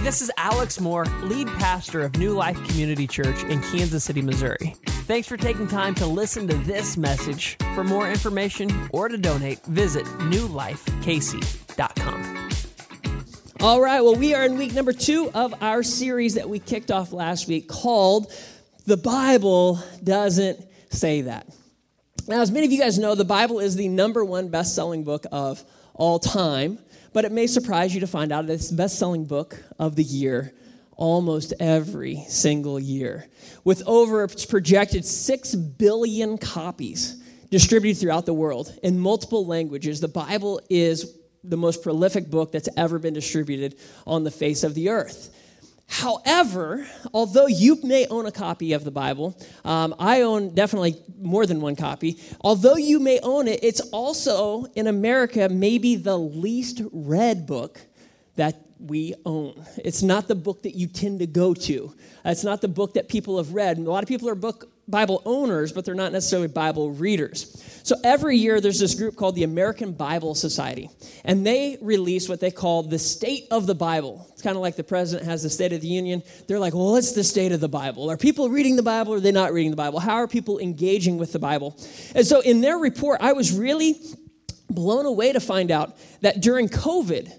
This is Alex Moore, lead pastor of New Life Community Church in Kansas City, Missouri. Thanks for taking time to listen to this message. For more information or to donate, visit newlifekc.com. All right, well, we are in week number two of our series that we kicked off last week called The Bible Doesn't Say That. Now, as many of you guys know, the Bible is the number one best selling book of all time, but it may surprise you to find out it's the best selling book of the year almost every single year, with over its projected 6 billion copies distributed throughout the world in multiple languages. The Bible is the most prolific book that's ever been distributed on the face of the earth. However, although you may own a copy of the Bible, um, I own definitely more than one copy. Although you may own it, it's also in America maybe the least read book that we own. It's not the book that you tend to go to. It's not the book that people have read. A lot of people are book Bible owners, but they're not necessarily Bible readers. So every year there's this group called the American Bible Society, and they release what they call the State of the Bible. It's kind of like the president has the State of the Union. They're like, well, what's the state of the Bible? Are people reading the Bible or are they not reading the Bible? How are people engaging with the Bible? And so in their report, I was really blown away to find out that during COVID,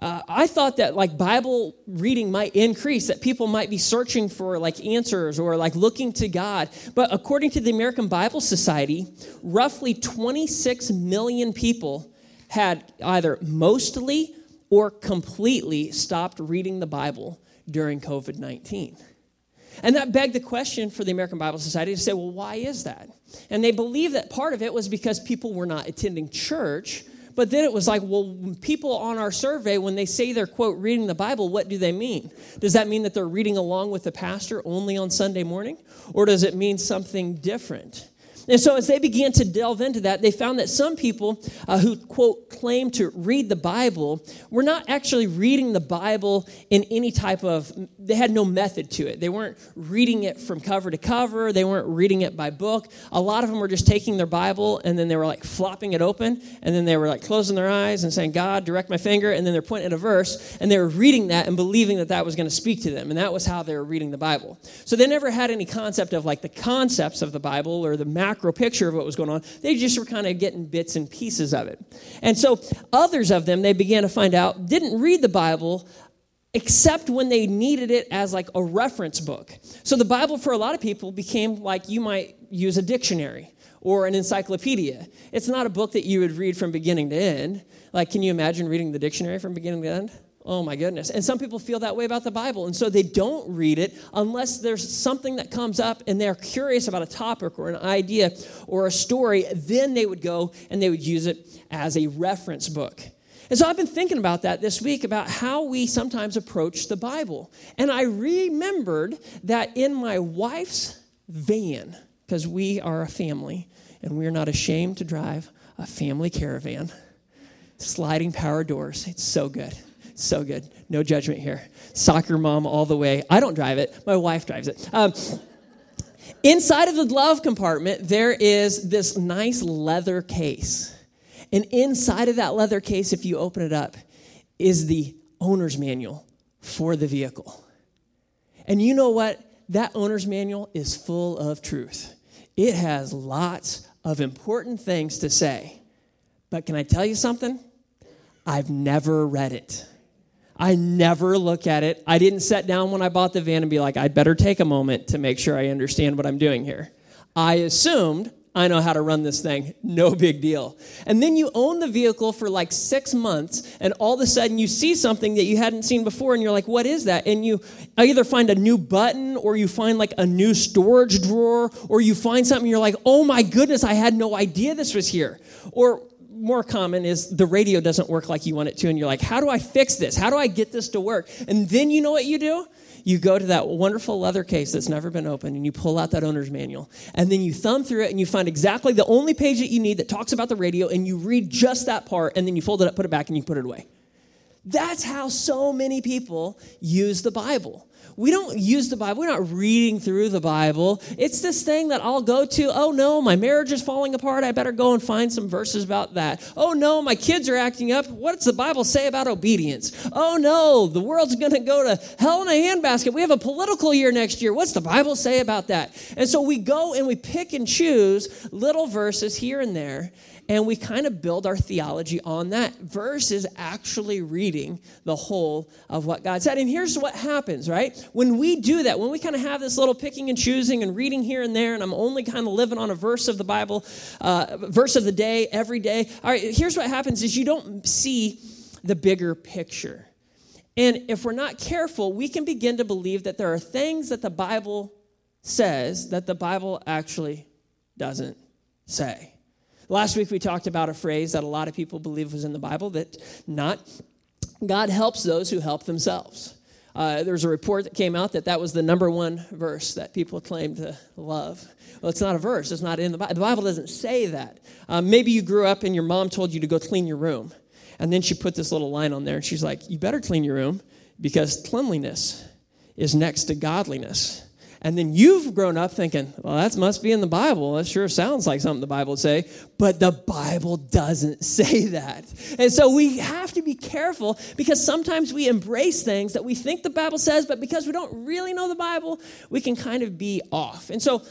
uh, I thought that like Bible reading might increase, that people might be searching for like answers or like looking to God. But according to the American Bible Society, roughly 26 million people had either mostly or completely stopped reading the Bible during COVID 19. And that begged the question for the American Bible Society to say, well, why is that? And they believe that part of it was because people were not attending church but then it was like, well, people on our survey, when they say they're, quote, reading the Bible, what do they mean? Does that mean that they're reading along with the pastor only on Sunday morning? Or does it mean something different? And so, as they began to delve into that, they found that some people uh, who, quote, claim to read the Bible were not actually reading the Bible in any type of, they had no method to it. They weren't reading it from cover to cover, they weren't reading it by book. A lot of them were just taking their Bible and then they were like flopping it open, and then they were like closing their eyes and saying, God, direct my finger, and then they're pointing at a verse, and they were reading that and believing that that was going to speak to them. And that was how they were reading the Bible. So, they never had any concept of like the concepts of the Bible or the macro picture of what was going on. They just were kind of getting bits and pieces of it. And so others of them, they began to find out, didn't read the Bible except when they needed it as like a reference book. So the Bible for a lot of people became like you might use a dictionary or an encyclopedia. It's not a book that you would read from beginning to end. Like, can you imagine reading the dictionary from beginning to end? Oh my goodness. And some people feel that way about the Bible. And so they don't read it unless there's something that comes up and they're curious about a topic or an idea or a story. Then they would go and they would use it as a reference book. And so I've been thinking about that this week about how we sometimes approach the Bible. And I remembered that in my wife's van, because we are a family and we're not ashamed to drive a family caravan, sliding power doors. It's so good. So good. No judgment here. Soccer mom all the way. I don't drive it, my wife drives it. Um, inside of the glove compartment, there is this nice leather case. And inside of that leather case, if you open it up, is the owner's manual for the vehicle. And you know what? That owner's manual is full of truth. It has lots of important things to say. But can I tell you something? I've never read it. I never look at it. I didn't sit down when I bought the van and be like, I'd better take a moment to make sure I understand what I'm doing here. I assumed I know how to run this thing. No big deal. And then you own the vehicle for like six months, and all of a sudden you see something that you hadn't seen before, and you're like, what is that? And you either find a new button, or you find like a new storage drawer, or you find something, you're like, oh my goodness, I had no idea this was here. Or more common is the radio doesn't work like you want it to, and you're like, how do I fix this? How do I get this to work? And then you know what you do? You go to that wonderful leather case that's never been opened and you pull out that owner's manual. And then you thumb through it and you find exactly the only page that you need that talks about the radio and you read just that part and then you fold it up, put it back, and you put it away. That's how so many people use the Bible. We don't use the Bible. We're not reading through the Bible. It's this thing that I'll go to. Oh no, my marriage is falling apart. I better go and find some verses about that. Oh no, my kids are acting up. What does the Bible say about obedience? Oh no, the world's going to go to hell in a handbasket. We have a political year next year. What's the Bible say about that? And so we go and we pick and choose little verses here and there and we kind of build our theology on that versus actually reading the whole of what God said. And here's what happens, right? When we do that, when we kind of have this little picking and choosing and reading here and there, and I'm only kind of living on a verse of the Bible, uh, verse of the day every day. All right, here's what happens: is you don't see the bigger picture. And if we're not careful, we can begin to believe that there are things that the Bible says that the Bible actually doesn't say. Last week we talked about a phrase that a lot of people believe was in the Bible that not God helps those who help themselves. Uh, there was a report that came out that that was the number one verse that people claim to love. Well, it's not a verse. It's not in the Bible. The Bible doesn't say that. Um, maybe you grew up and your mom told you to go clean your room. And then she put this little line on there and she's like, You better clean your room because cleanliness is next to godliness. And then you've grown up thinking, well, that must be in the Bible. That sure sounds like something the Bible would say. But the Bible doesn't say that. And so we have to be careful because sometimes we embrace things that we think the Bible says, but because we don't really know the Bible, we can kind of be off. And so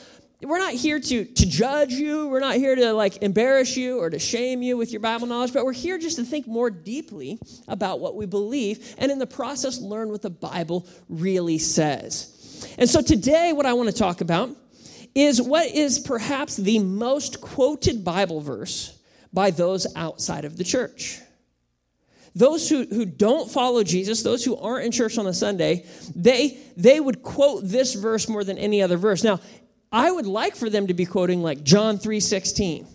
we're not here to, to judge you. We're not here to like embarrass you or to shame you with your Bible knowledge, but we're here just to think more deeply about what we believe and in the process learn what the Bible really says. And so today, what I want to talk about is what is perhaps the most quoted Bible verse by those outside of the church. Those who, who don't follow Jesus, those who aren't in church on a Sunday, they, they would quote this verse more than any other verse. Now, I would like for them to be quoting like John 3.16.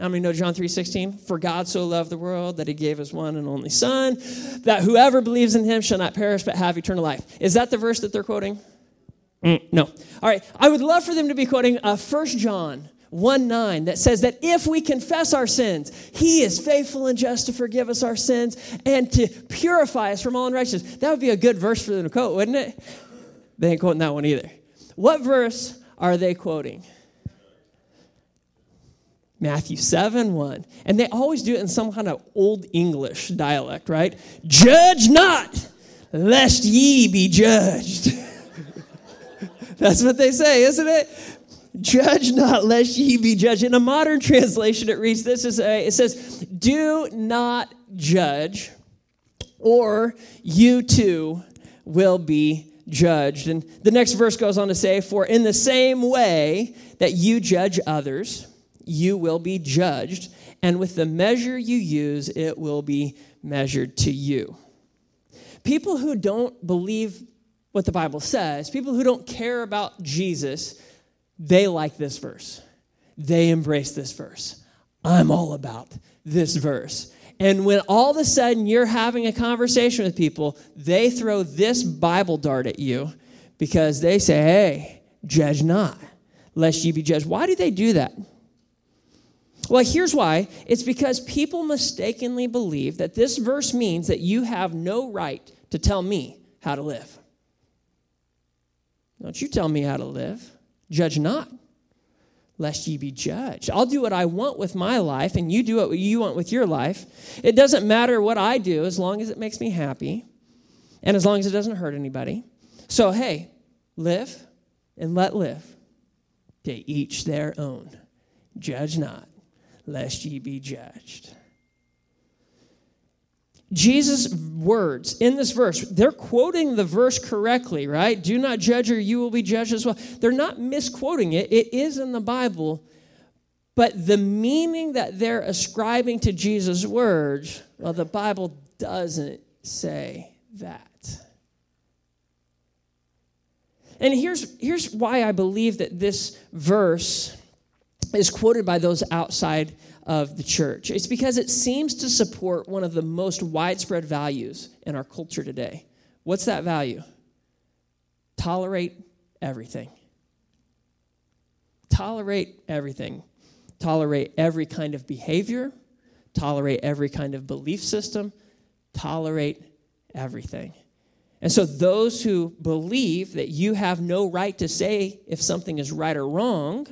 How many know John 3.16? For God so loved the world that he gave his one and only son, that whoever believes in him shall not perish but have eternal life. Is that the verse that they're quoting? Mm, no. All right. I would love for them to be quoting uh, 1 John 1 9 that says that if we confess our sins, he is faithful and just to forgive us our sins and to purify us from all unrighteousness. That would be a good verse for them to quote, wouldn't it? They ain't quoting that one either. What verse are they quoting? Matthew 7 1. And they always do it in some kind of old English dialect, right? Judge not, lest ye be judged. That's what they say, isn't it? Judge not, lest ye be judged. In a modern translation, it reads this: is it says, Do not judge, or you too will be judged. And the next verse goes on to say, For in the same way that you judge others, you will be judged, and with the measure you use, it will be measured to you. People who don't believe what the Bible says, people who don't care about Jesus, they like this verse. They embrace this verse. I'm all about this verse. And when all of a sudden you're having a conversation with people, they throw this Bible dart at you because they say, hey, judge not, lest ye be judged. Why do they do that? Well, here's why it's because people mistakenly believe that this verse means that you have no right to tell me how to live. Don't you tell me how to live. Judge not, lest ye be judged. I'll do what I want with my life, and you do what you want with your life. It doesn't matter what I do as long as it makes me happy and as long as it doesn't hurt anybody. So, hey, live and let live. To each their own. Judge not, lest ye be judged. Jesus' words in this verse, they're quoting the verse correctly, right? Do not judge or you will be judged as well. They're not misquoting it, it is in the Bible. But the meaning that they're ascribing to Jesus' words, well, the Bible doesn't say that. And here's, here's why I believe that this verse is quoted by those outside of the church. It's because it seems to support one of the most widespread values in our culture today. What's that value? Tolerate everything. Tolerate everything. Tolerate every kind of behavior, tolerate every kind of belief system, tolerate everything. And so, those who believe that you have no right to say if something is right or wrong,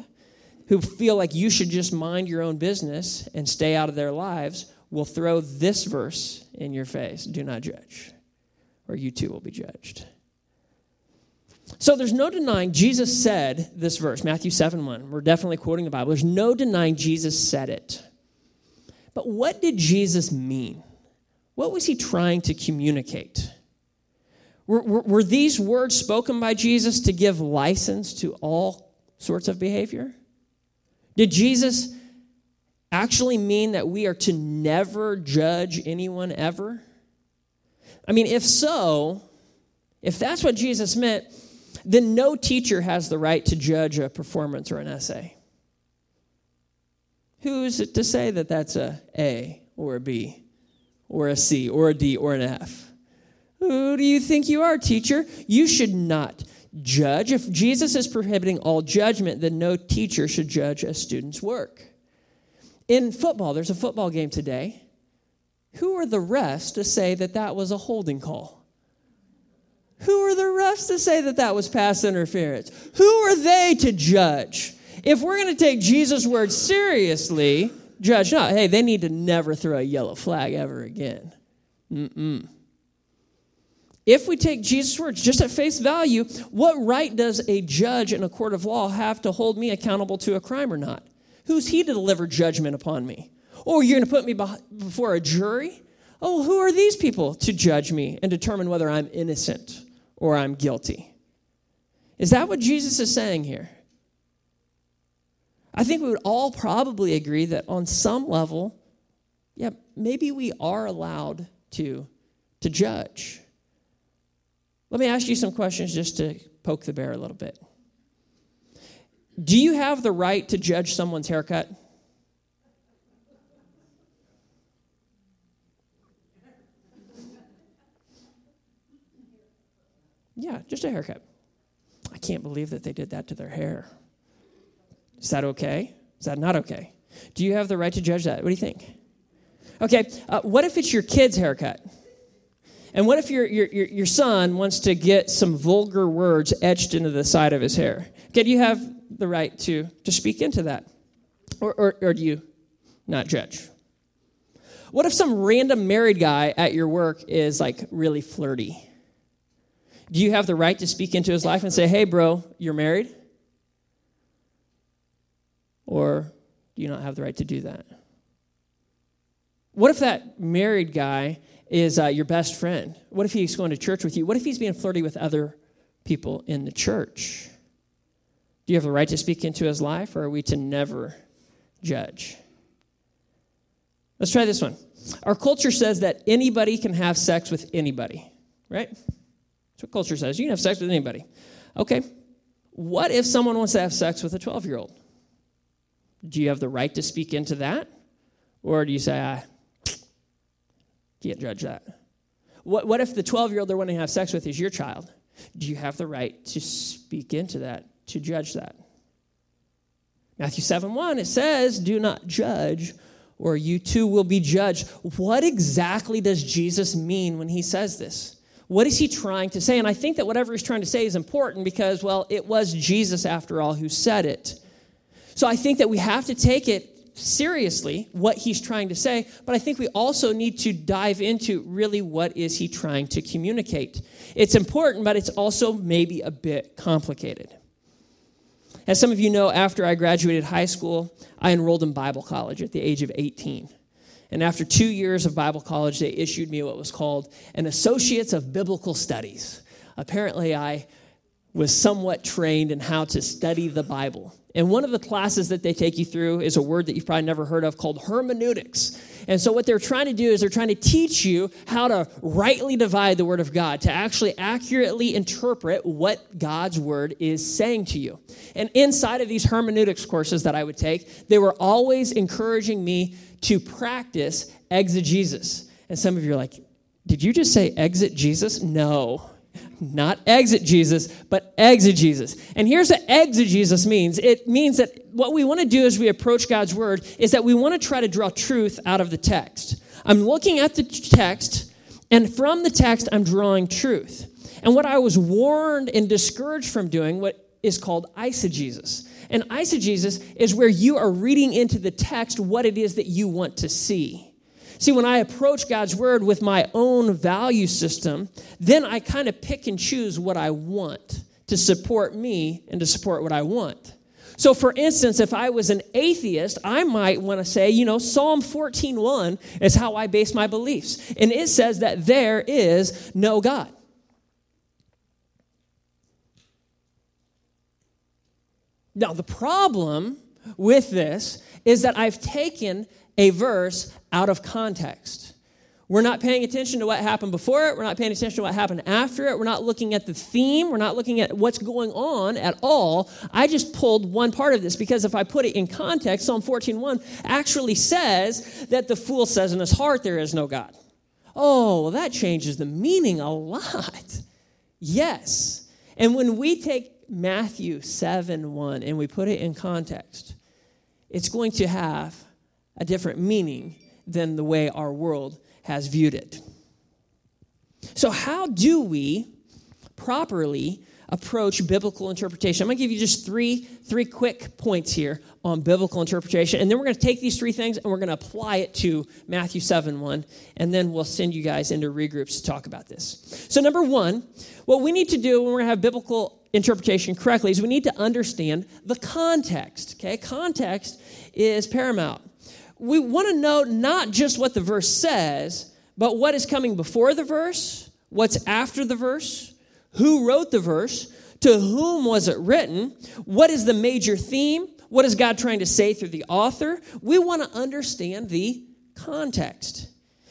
who feel like you should just mind your own business and stay out of their lives, will throw this verse in your face do not judge, or you too will be judged. So there's no denying Jesus said this verse, Matthew 7 1. We're definitely quoting the Bible. There's no denying Jesus said it. But what did Jesus mean? What was he trying to communicate? Were, were, were, these words spoken by Jesus to give license to all sorts of behavior? Did Jesus actually mean that we are to never judge anyone ever? I mean, if so, if that's what Jesus meant, then no teacher has the right to judge a performance or an essay. Who is it to say that that's a A or a B or a C or a D or an F? Who do you think you are, teacher? You should not judge. If Jesus is prohibiting all judgment, then no teacher should judge a student's work. In football, there's a football game today. Who are the refs to say that that was a holding call? Who are the refs to say that that was pass interference? Who are they to judge? If we're going to take Jesus' word seriously, judge not. Hey, they need to never throw a yellow flag ever again. Mm-mm. If we take Jesus' words just at face value, what right does a judge in a court of law have to hold me accountable to a crime or not? Who's he to deliver judgment upon me? Or you're going to put me before a jury? Oh, who are these people to judge me and determine whether I'm innocent or I'm guilty? Is that what Jesus is saying here? I think we would all probably agree that on some level, yeah, maybe we are allowed to, to judge. Let me ask you some questions just to poke the bear a little bit. Do you have the right to judge someone's haircut? Yeah, just a haircut. I can't believe that they did that to their hair. Is that okay? Is that not okay? Do you have the right to judge that? What do you think? Okay, uh, what if it's your kid's haircut? And what if your, your, your son wants to get some vulgar words etched into the side of his hair? Okay, do you have the right to, to speak into that? Or, or, or do you not judge? What if some random married guy at your work is like really flirty? Do you have the right to speak into his life and say, hey, bro, you're married? Or do you not have the right to do that? What if that married guy is uh, your best friend? What if he's going to church with you? What if he's being flirty with other people in the church? Do you have the right to speak into his life, or are we to never judge? Let's try this one. Our culture says that anybody can have sex with anybody, right? That's what culture says. You can have sex with anybody. Okay. What if someone wants to have sex with a 12 year old? Do you have the right to speak into that? Or do you say, I can't judge that? What, what if the 12 year old they're wanting to have sex with is your child? Do you have the right to speak into that, to judge that? Matthew 7 1, it says, Do not judge, or you too will be judged. What exactly does Jesus mean when he says this? What is he trying to say? And I think that whatever he's trying to say is important because, well, it was Jesus, after all, who said it. So I think that we have to take it seriously what he's trying to say, but I think we also need to dive into really what is he trying to communicate. It's important, but it's also maybe a bit complicated. As some of you know, after I graduated high school, I enrolled in Bible college at the age of 18. And after two years of Bible college, they issued me what was called an Associates of Biblical Studies. Apparently, I was somewhat trained in how to study the Bible. And one of the classes that they take you through is a word that you've probably never heard of called hermeneutics. And so, what they're trying to do is they're trying to teach you how to rightly divide the Word of God, to actually accurately interpret what God's Word is saying to you. And inside of these hermeneutics courses that I would take, they were always encouraging me to practice exegesis. And some of you are like, did you just say exit Jesus? No not exit Jesus, but exegesis. And here's what exegesis means it means that what we want to do as we approach God's word is that we want to try to draw truth out of the text. I'm looking at the text And from the text, I'm drawing truth. And what I was warned and discouraged from doing, what is called eisegesis. And eisegesis is where you are reading into the text what it is that you want to see. See, when I approach God's word with my own value system, then I kind of pick and choose what I want to support me and to support what I want. So for instance, if I was an atheist, I might want to say, you know, Psalm 14:1 is how I base my beliefs. And it says that there is no God. Now, the problem with this is that I've taken a verse out of context. We're not paying attention to what happened before it. We're not paying attention to what happened after it. We're not looking at the theme. We're not looking at what's going on at all. I just pulled one part of this because if I put it in context, Psalm 14:1 actually says that the fool says in his heart there is no God. Oh, well, that changes the meaning a lot. Yes. And when we take Matthew 7 1 and we put it in context, it's going to have a different meaning than the way our world has viewed it. So, how do we properly approach biblical interpretation? I'm going to give you just three, three quick points here on biblical interpretation. And then we're going to take these three things and we're going to apply it to Matthew 7 1. And then we'll send you guys into regroups to talk about this. So, number one, what we need to do when we're going to have biblical interpretation correctly is we need to understand the context. Okay? Context is paramount. We want to know not just what the verse says, but what is coming before the verse, what's after the verse, who wrote the verse, to whom was it written, what is the major theme, what is God trying to say through the author. We want to understand the context.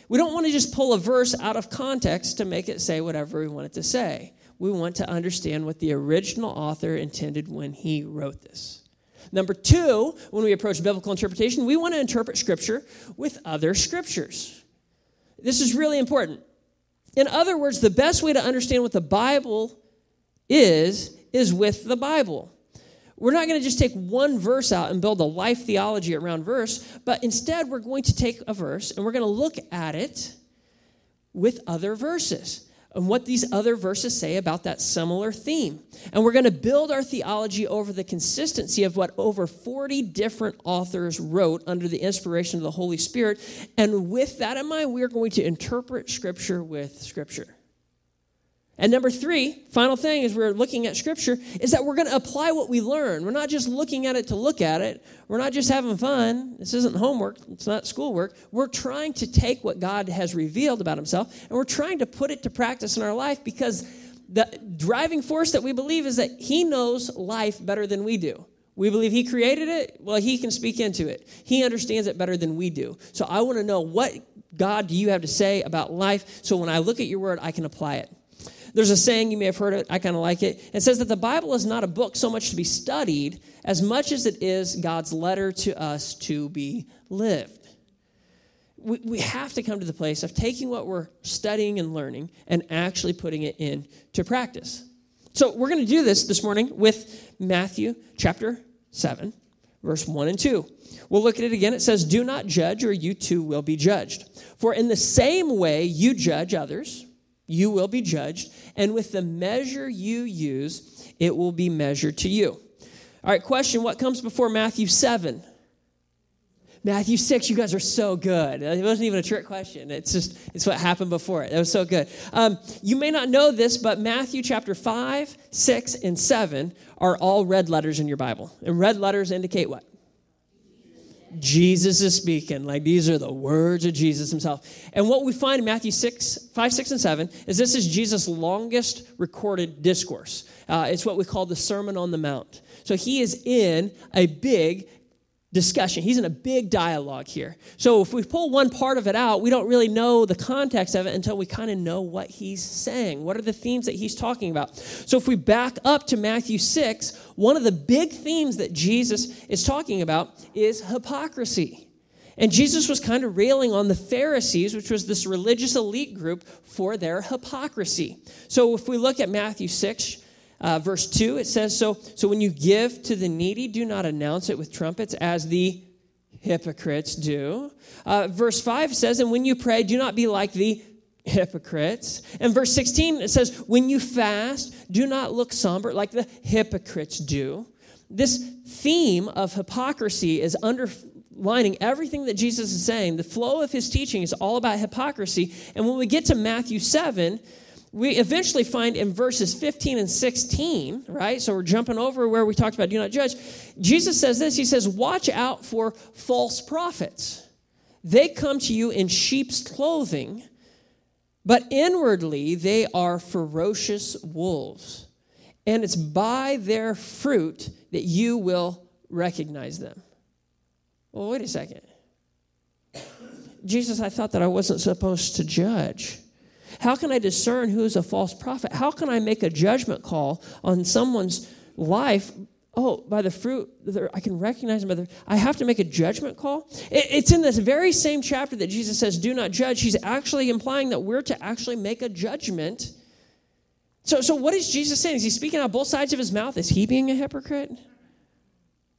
We don't want to just pull a verse out of context to make it say whatever we want it to say we want to understand what the original author intended when he wrote this. Number two, when we approach biblical interpretation, we want to interpret Scripture with other Scriptures. This is really important. In other words, the best way to understand what the Bible is, is with the Bible. We're not going to just take one verse out and build a life theology around verse, but instead we're going to take a verse and we're going to look at it with other verses and what these other verses say about that similar theme. And we're going to build our theology over the consistency of what over 40 different authors wrote under the inspiration of the Holy Spirit. And with that in mind, we are going to interpret Scripture with Scripture. And number three, final thing as we're looking at Scripture, is that we're going to apply what we learn. We're not just looking at it to look at it. We're not just having fun. This isn't homework, it's not schoolwork. We're trying to take what God has revealed about Himself and we're trying to put it to practice in our life because the driving force that we believe is that He knows life better than we do. We believe He created it. Well, He can speak into it. He understands it better than we do. So I want to know what God do you have to say about life so when I look at your word, I can apply it. There's a saying, you may have heard it, I kind of like it. It says that the Bible is not a book so much to be studied as much as it is God's letter to us to be lived. We, we have to come to the place of taking what we're studying and learning and actually putting it into practice. So we're going to do this this morning with Matthew chapter 7, verse 1 and 2. We'll look at it again. It says, Do not judge, or you too will be judged. For in the same way you judge others, you will be judged, and with the measure you use, it will be measured to you. All right, question What comes before Matthew 7? Matthew 6, you guys are so good. It wasn't even a trick question. It's just, it's what happened before it. That was so good. Um, you may not know this, but Matthew chapter 5, 6, and 7 are all red letters in your Bible. And red letters indicate what? Jesus is speaking. Like these are the words of Jesus himself. And what we find in Matthew 6, 5, 6, and 7 is this is Jesus' longest recorded discourse. Uh, it's what we call the Sermon on the Mount. So he is in a big discussion. He's in a big dialogue here. So if we pull one part of it out, we don't really know the context of it until we kind of know what he's saying. What are the themes that he's talking about? So if we back up to Matthew 6, one of the big themes that Jesus is talking about is hypocrisy. And Jesus was kind of railing on the Pharisees, which was this religious elite group, for their hypocrisy. So if we look at Matthew 6, uh, verse 2, it says, so, so when you give to the needy, do not announce it with trumpets as the hypocrites do. Uh, verse 5 says, And when you pray, do not be like the hypocrites. And verse 16, it says, When you fast, do not look somber like the hypocrites do. This theme of hypocrisy is underlining everything that Jesus is saying. The flow of his teaching is all about hypocrisy. And when we get to Matthew 7, we eventually find in verses 15 and 16, right? So we're jumping over where we talked about do not judge. Jesus says this He says, Watch out for false prophets. They come to you in sheep's clothing but inwardly, they are ferocious wolves. And it's by their fruit that you will recognize them. Well, wait a second. Jesus, I thought that I wasn't supposed to judge. How can I discern who's a false prophet? How can I make a judgment call on someone's life oh, by the fruit, I can recognize them by the, I have to make a judgment call. it's in this very same chapter that Jesus says, do not judge. He's actually implying that we're to actually make a judgment. So, so what is Jesus saying? Is he speaking out both sides of his mouth? Is he being a hypocrite?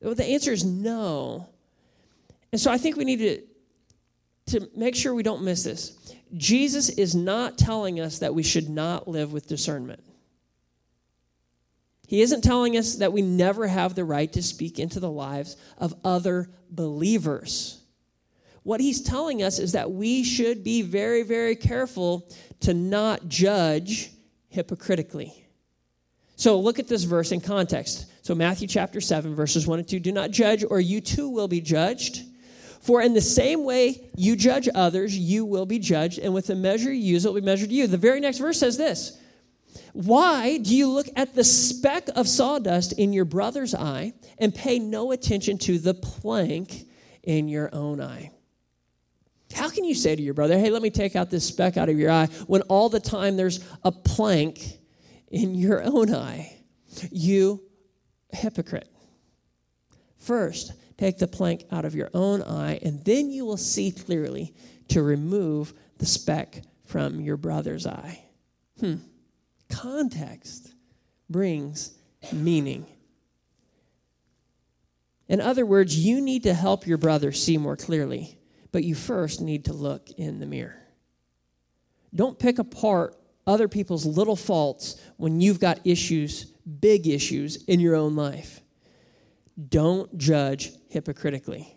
Well, the answer is no. And so I think we need to, to make sure we don't miss this. Jesus is not telling us that we should not live with discernment. He isn't telling us that we never have the right to speak into the lives of other believers. What he's telling us is that we should be very, very careful to not judge hypocritically. So look at this verse in context. So, Matthew chapter 7, verses 1 and 2 Do not judge, or you too will be judged. For in the same way you judge others, you will be judged, and with the measure you use, it will be measured to you. The very next verse says this why do you look at the speck of sawdust in your brother's eye and pay no attention to the plank in your own eye? How can you say to your brother, hey, let me take out this speck out of your eye, when all the time there's a plank in your own eye? You hypocrite. First, take the plank out of your own eye, and then you will see clearly to remove the speck from your brother's eye. Hmm. Context brings meaning. In other words, you need to help your brother see more clearly, but you first need to look in the mirror. Don't pick apart other people's little faults when you've got issues, big issues in your own life. Don't judge hypocritically.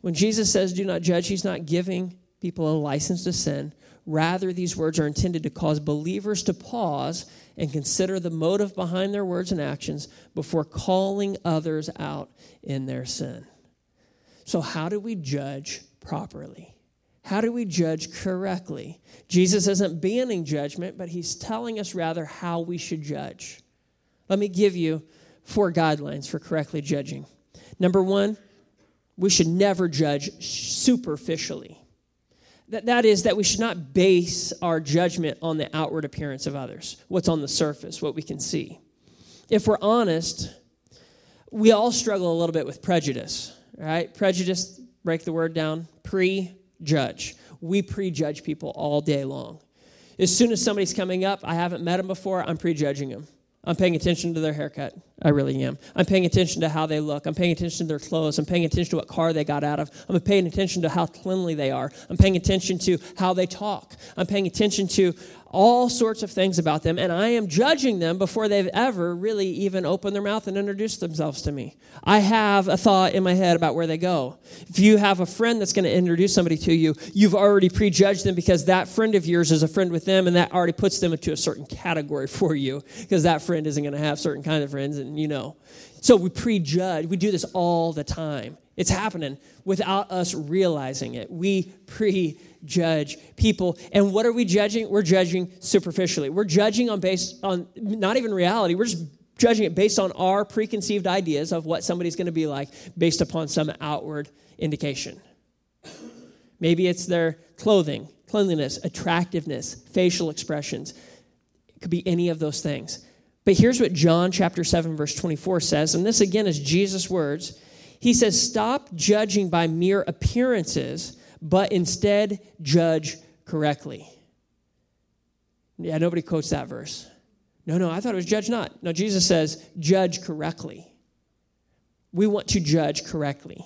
When Jesus says do not judge, he's not giving people a license to sin. Rather, these words are intended to cause believers to pause and consider the motive behind their words and actions before calling others out in their sin. So, how do we judge properly? How do we judge correctly? Jesus isn't banning judgment, but he's telling us rather how we should judge. Let me give you four guidelines for correctly judging. Number one, we should never judge superficially. That, that is, that we should not base our judgment on the outward appearance of others, what's on the surface, what we can see. If we're honest, we all struggle a little bit with prejudice, right? Prejudice, break the word down, prejudge. We prejudge people all day long. As soon as somebody's coming up, I haven't met them before, I'm prejudging them. I'm paying attention to their haircut. I really am. I'm paying attention to how they look. I'm paying attention to their clothes. I'm paying attention to what car they got out of. I'm paying attention to how cleanly they are. I'm paying attention to how they talk. I'm paying attention to all sorts of things about them, and I am judging them before they've ever really even opened their mouth and introduced themselves to me. I have a thought in my head about where they go. If you have a friend that's going to introduce somebody to you, you've already prejudged them because that friend of yours is a friend with them, and that already puts them into a certain category for you because that friend isn't going to have certain kind of friends, and you know. So we prejudge. We do this all the time. It's happening without us realizing it. We prejudge people. And what are we judging? We're judging superficially. We're judging on based on not even reality. We're just judging it based on our preconceived ideas of what somebody's going to be like based upon some outward indication. Maybe it's their clothing, cleanliness, attractiveness, facial expressions. It could be any of those things. But here's what John chapter 7 verse 24 says, and this again is Jesus' words. He says, Stop judging by mere appearances, but instead judge correctly. Yeah, nobody quotes that verse. No, no, I thought it was judge not. No, Jesus says, judge correctly. We want to judge correctly.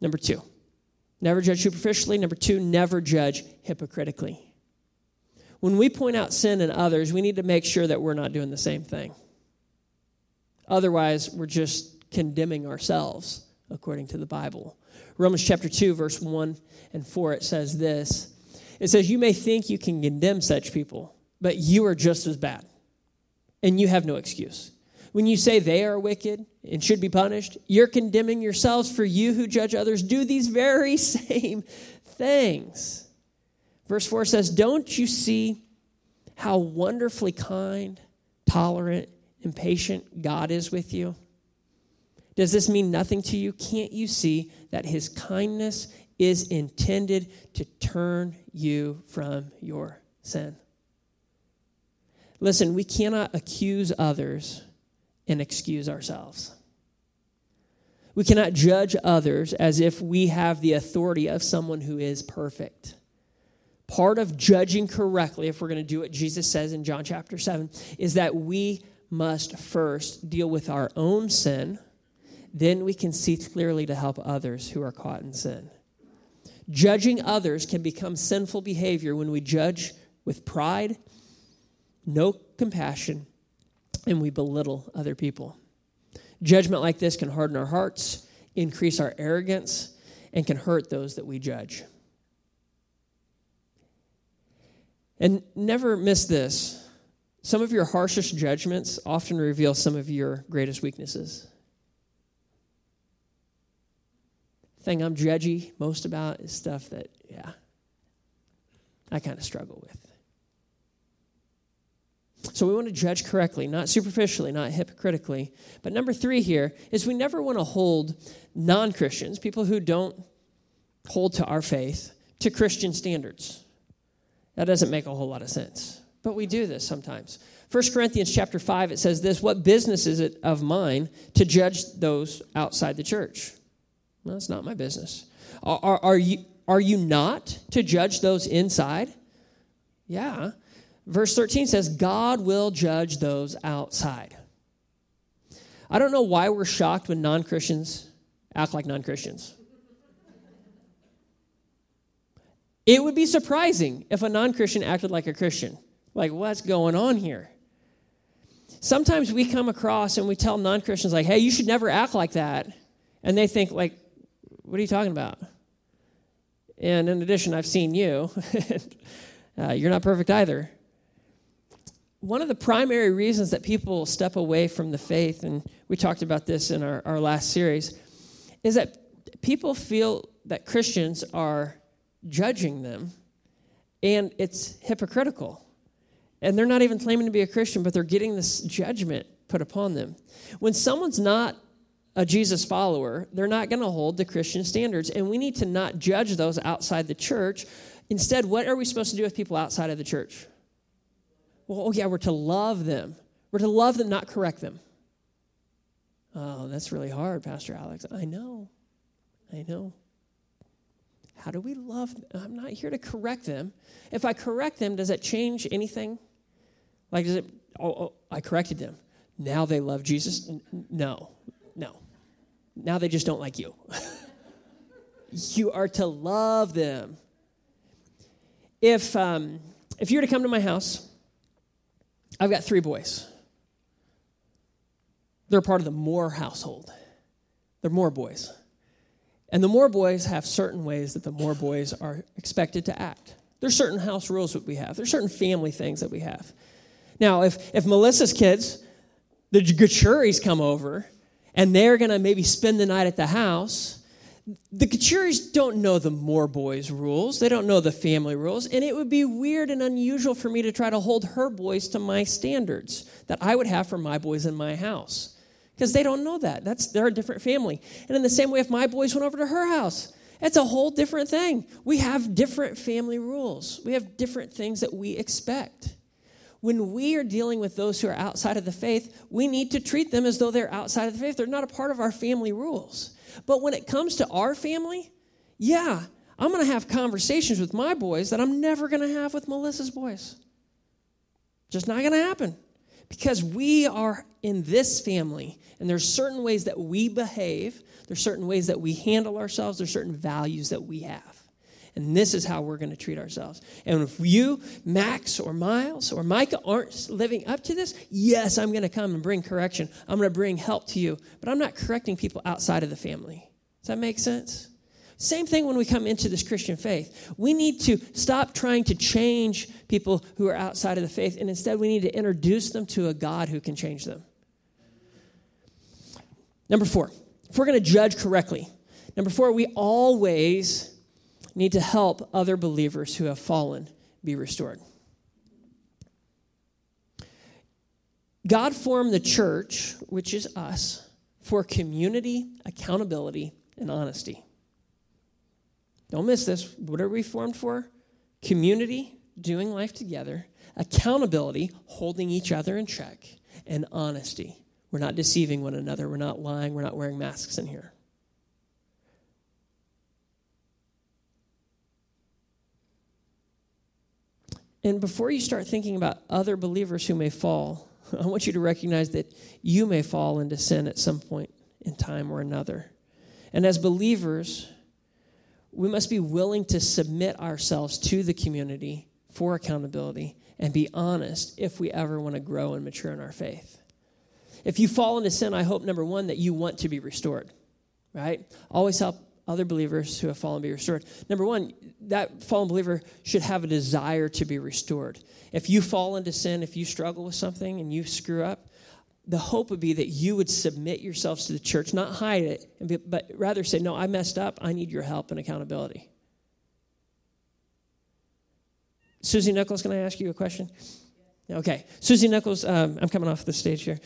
Number two, never judge superficially. Number two, never judge hypocritically. When we point out sin in others, we need to make sure that we're not doing the same thing. Otherwise, we're just condemning ourselves according to the Bible. Romans chapter 2, verse 1 and 4, it says this It says, You may think you can condemn such people, but you are just as bad, and you have no excuse. When you say they are wicked and should be punished, you're condemning yourselves, for you who judge others do these very same things. Verse 4 says, Don't you see how wonderfully kind, tolerant, and patient God is with you? Does this mean nothing to you? Can't you see that his kindness is intended to turn you from your sin? Listen, we cannot accuse others and excuse ourselves. We cannot judge others as if we have the authority of someone who is perfect. Part of judging correctly, if we're going to do what Jesus says in John chapter 7, is that we must first deal with our own sin then we can see clearly to help others who are caught in sin. Judging others can become sinful behavior when we judge with pride, no compassion, and we belittle other people. Judgment like this can harden our hearts, increase our arrogance, and can hurt those that we judge. And never miss this. Some of your harshest judgments often reveal some of your greatest weaknesses. thing I'm judgy most about is stuff that, yeah, I kind of struggle with. So we want to judge correctly, not superficially, not hypocritically. But number three here is we never want to hold non Christians, people who don't hold to our faith, to Christian standards. That doesn't make a whole lot of sense. But we do this sometimes. 1 Corinthians chapter 5, it says this What business is it of mine to judge those outside the church? Well, that's not my business. Are, are, are, you, are you not to judge those inside? Yeah. Verse 13 says, God will judge those outside. I don't know why we're shocked when non Christians act like non Christians. It would be surprising if a non Christian acted like a Christian. Like, what's going on here? Sometimes we come across and we tell non Christians, like, hey, you should never act like that. And they think, like, what are you talking about? And in addition, I've seen you. uh, you're not perfect either. One of the primary reasons that people step away from the faith, and we talked about this in our, our last series, is that people feel that Christians are judging them, and it's hypocritical. And they're not even claiming to be a Christian, but they're getting this judgment put upon them. When someone's not a Jesus follower, they're not going to hold the Christian standards. And we need to not judge those outside the church. Instead, what are we supposed to do with people outside of the church? Well, oh, yeah, we're to love them. We're to love them, not correct them. Oh, that's really hard, Pastor Alex. I know. I know. How do we love them? I'm not here to correct them. If I correct them, does that change anything? Like, it, oh, oh I corrected them. Now they love Jesus? No, no. Now they just don't like you. you are to love them. If, um, if you were to come to my house, I've got three boys. They're part of the Moore household. They're Moore boys. And the Moore boys have certain ways that the Moore boys are expected to act. There's certain house rules that we have. There's certain family things that we have. Now, if, if Melissa's kids, the Gachuris come over, and they're going to maybe spend the night at the house. The Kachuris don't know the Moore boys' rules. They don't know the family rules. And it would be weird and unusual for me to try to hold her boys to my standards that I would have for my boys in my house. Because they don't know that. That's they're a different family. And in the same way, if my boys went over to her house, it's a whole different thing. We have different family rules. We have different things that we expect when we are dealing with those who are outside of the faith, we need to treat them as though they're outside of the faith. They're not a part of our family rules. But when it comes to our family, yeah, I'm going to have conversations with my boys that I'm never going to have with Melissa's boys. Just not going to happen. because we are in this family, and there's certain ways that we behave, there's certain ways that we handle ourselves, there's certain values that we have. And this is how we're going to treat ourselves. And if you, Max or Miles or Micah, aren't living up to this, yes, I'm going to come and bring correction. I'm going to bring help to you. But I'm not correcting people outside of the family. Does that make sense? Same thing when we come into this Christian faith. We need to stop trying to change people who are outside of the faith, and instead we need to introduce them to a God who can change them. Number four, if we're going to judge correctly, number four, we always need to help other believers who have fallen be restored. God formed the church, which is us, for community, accountability, and honesty. Don't miss this. What are we formed for? Community, doing life together, accountability, holding each other in check, and honesty. We're not deceiving one another. We're not lying. We're not wearing masks in here. And before you start thinking about other believers who may fall, I want you to recognize that you may fall into sin at some point in time or another. And as believers, we must be willing to submit ourselves to the community for accountability and be honest if we ever want to grow and mature in our faith. If you fall into sin, I hope, number one, that you want to be restored, right? Always help other believers who have fallen be restored. Number one, that fallen believer should have a desire to be restored. If you fall into sin, if you struggle with something and you screw up, the hope would be that you would submit yourselves to the church, not hide it, but rather say, No, I messed up. I need your help and accountability. Susie Nichols, can I ask you a question? Okay, Susie Nichols, um, I'm coming off the stage here.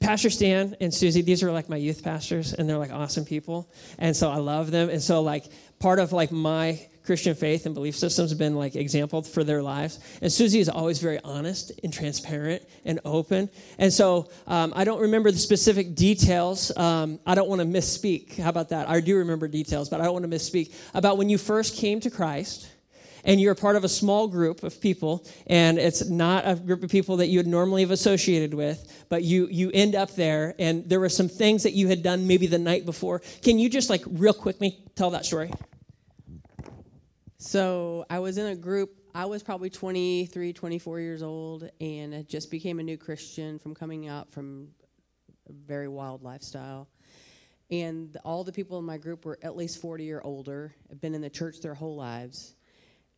Pastor Stan and Susie, these are like my youth pastors, and they're like awesome people, and so I love them. And so, like, part of like my Christian faith and belief systems have been like exampled for their lives. And Susie is always very honest and transparent and open. And so um, I don't remember the specific details. Um, I don't want to misspeak. How about that? I do remember details, but I don't want to misspeak about when you first came to Christ and you're part of a small group of people, and it's not a group of people that you would normally have associated with, but you you end up there, and there were some things that you had done maybe the night before. Can you just like real quickly tell that story? So I was in a group. I was probably 23, 24 years old, and I just became a new Christian from coming out from a very wild lifestyle. And all the people in my group were at least 40 or older, have been in the church their whole lives.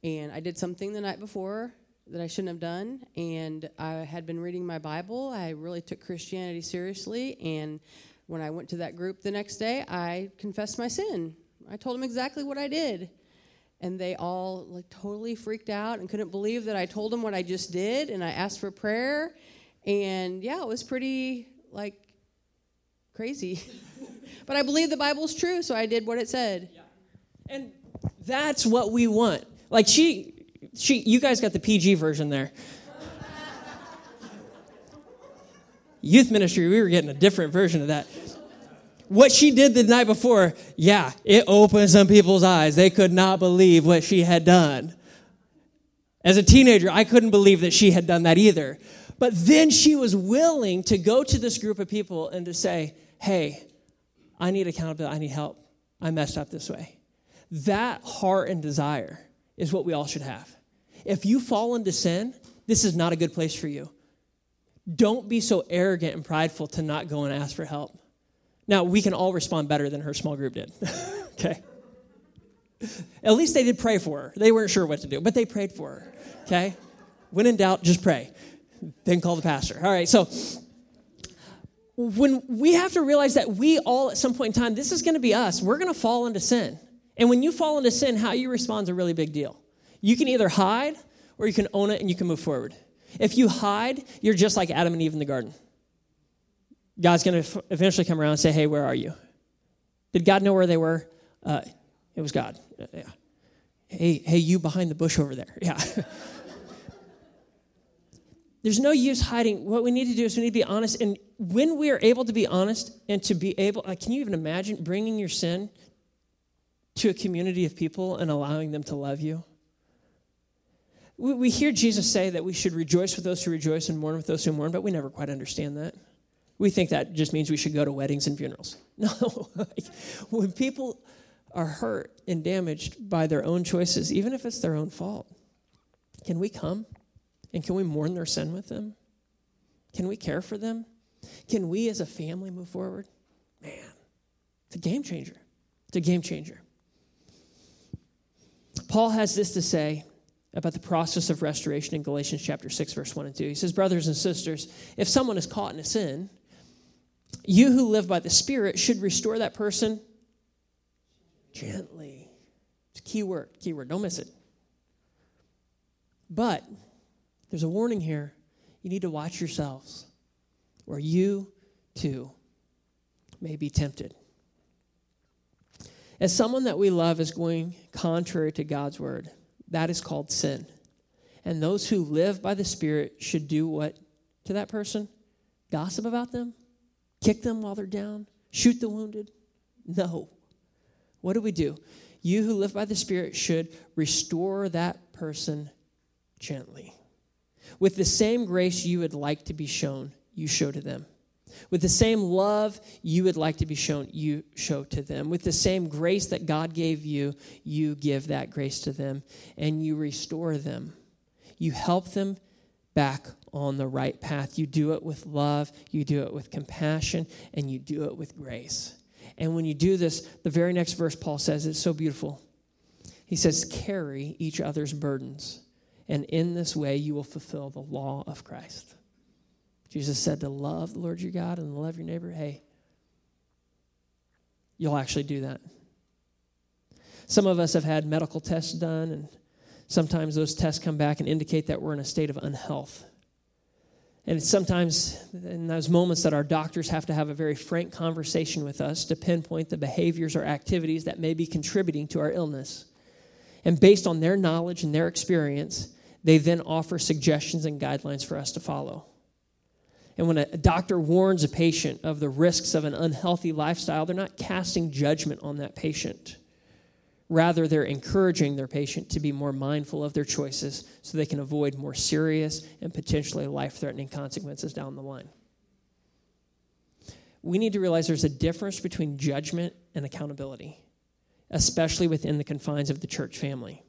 And I did something the night before that I shouldn't have done. And I had been reading my Bible. I really took Christianity seriously. And when I went to that group the next day, I confessed my sin. I told them exactly what I did. And they all like totally freaked out and couldn't believe that I told them what I just did. And I asked for prayer. And yeah, it was pretty like crazy. but I believe the Bible's true, so I did what it said. Yeah. And that's what we want. Like she, she, you guys got the PG version there. Youth ministry, we were getting a different version of that. What she did the night before, yeah, it opened some people's eyes. They could not believe what she had done. As a teenager, I couldn't believe that she had done that either. But then she was willing to go to this group of people and to say, hey, I need accountability. I need help. I messed up this way. That heart and desire is what we all should have. If you fall into sin, this is not a good place for you. Don't be so arrogant and prideful to not go and ask for help. Now, we can all respond better than her small group did. okay? At least they did pray for her. They weren't sure what to do, but they prayed for her. Okay? When in doubt, just pray. Then call the pastor. All right, so when we have to realize that we all at some point in time, this is going to be us. We're going to fall into sin. And when you fall into sin, how you respond is a really big deal. You can either hide or you can own it and you can move forward. If you hide, you're just like Adam and Eve in the garden. God's going to eventually come around and say, Hey, where are you? Did God know where they were? Uh, it was God. Uh, yeah. Hey, hey, you behind the bush over there. Yeah. There's no use hiding. What we need to do is we need to be honest. And when we are able to be honest and to be able, uh, can you even imagine bringing your sin to a community of people and allowing them to love you. We, we hear Jesus say that we should rejoice with those who rejoice and mourn with those who mourn, but we never quite understand that. We think that just means we should go to weddings and funerals. No. when people are hurt and damaged by their own choices, even if it's their own fault, can we come and can we mourn their sin with them? Can we care for them? Can we as a family move forward? Man, it's a game changer. It's a game changer. Paul has this to say about the process of restoration in Galatians chapter 6 verse 1 and 2. He says, "Brothers and sisters, if someone is caught in a sin, you who live by the Spirit should restore that person gently. It's a key word, key word. Don't miss it. But there's a warning here. You need to watch yourselves, or you too may be tempted. As someone that we love is going contrary to God's word, that is called sin. And those who live by the Spirit should do what to that person? Gossip about them? Kick them while they're down? Shoot the wounded? No. What do we do? You who live by the Spirit should restore that person gently. With the same grace you would like to be shown, you show to them. With the same love you would like to be shown, you show to them. With the same grace that God gave you, you give that grace to them and you restore them. You help them back on the right path. You do it with love, you do it with compassion, and you do it with grace. And when you do this, the very next verse, Paul says, it's so beautiful. He says, Carry each other's burdens, and in this way you will fulfill the law of Christ. Jesus said to love the Lord your God and love your neighbor. Hey, you'll actually do that. Some of us have had medical tests done, and sometimes those tests come back and indicate that we're in a state of unhealth. And sometimes in those moments that our doctors have to have a very frank conversation with us to pinpoint the behaviors or activities that may be contributing to our illness. And based on their knowledge and their experience, they then offer suggestions and guidelines for us to follow. And when a doctor warns a patient of the risks of an unhealthy lifestyle, they're not casting judgment on that patient. Rather, they're encouraging their patient to be more mindful of their choices so they can avoid more serious and potentially life threatening consequences down the line. We need to realize there's a difference between judgment and accountability, especially within the confines of the church family.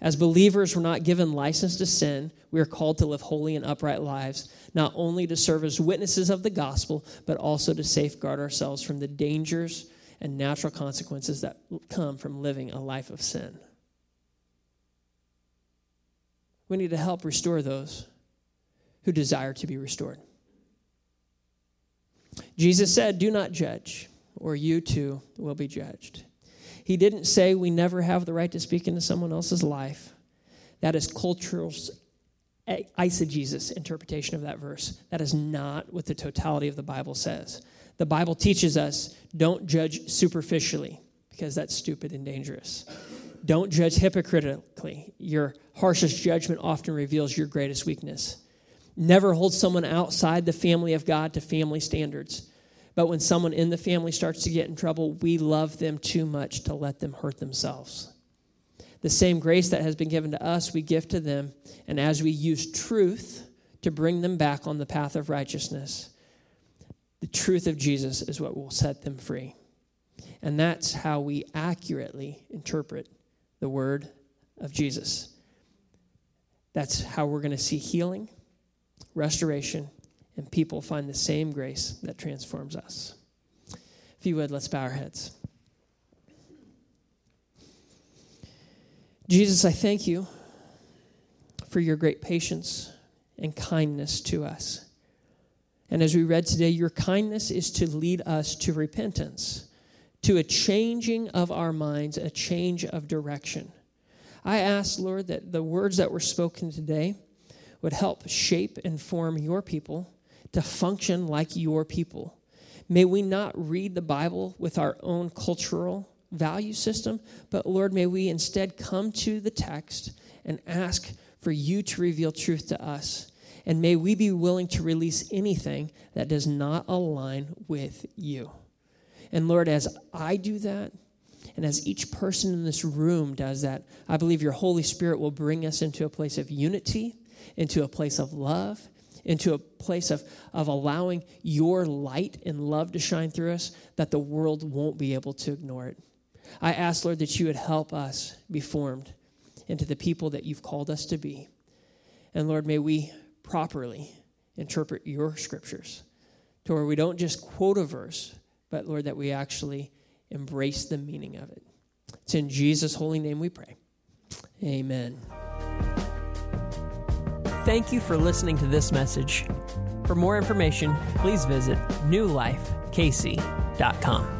As believers, we're not given license to sin. We are called to live holy and upright lives, not only to serve as witnesses of the gospel, but also to safeguard ourselves from the dangers and natural consequences that come from living a life of sin. We need to help restore those who desire to be restored. Jesus said, Do not judge, or you too will be judged. He didn't say we never have the right to speak into someone else's life. That is cultural eisegesis interpretation of that verse. That is not what the totality of the Bible says. The Bible teaches us don't judge superficially because that's stupid and dangerous. Don't judge hypocritically. Your harshest judgment often reveals your greatest weakness. Never hold someone outside the family of God to family standards. But when someone in the family starts to get in trouble, we love them too much to let them hurt themselves. The same grace that has been given to us, we give to them. And as we use truth to bring them back on the path of righteousness, the truth of Jesus is what will set them free. And that's how we accurately interpret the word of Jesus. That's how we're going to see healing, restoration, and people find the same grace that transforms us. If you would, let's bow our heads. Jesus, I thank you for your great patience and kindness to us. And as we read today, your kindness is to lead us to repentance, to a changing of our minds, a change of direction. I ask, Lord, that the words that were spoken today would help shape and form your people to function like your people. May we not read the Bible with our own cultural value system, but Lord, may we instead come to the text and ask for you to reveal truth to us and may we be willing to release anything that does not align with you. And Lord, as I do that, And as each person in this room does that, I believe your Holy Spirit will bring us into a place of unity, into a place of love, into a place of, of allowing your light and love to shine through us that the world won't be able to ignore it. I ask, Lord, that you would help us be formed into the people that you've called us to be. And Lord, may we properly interpret your scriptures to where we don't just quote a verse, but Lord, that we actually embrace the meaning of it. It's in Jesus' holy name we pray. Amen. Thank you for listening to this message. For more information, please visit newlifekc.com.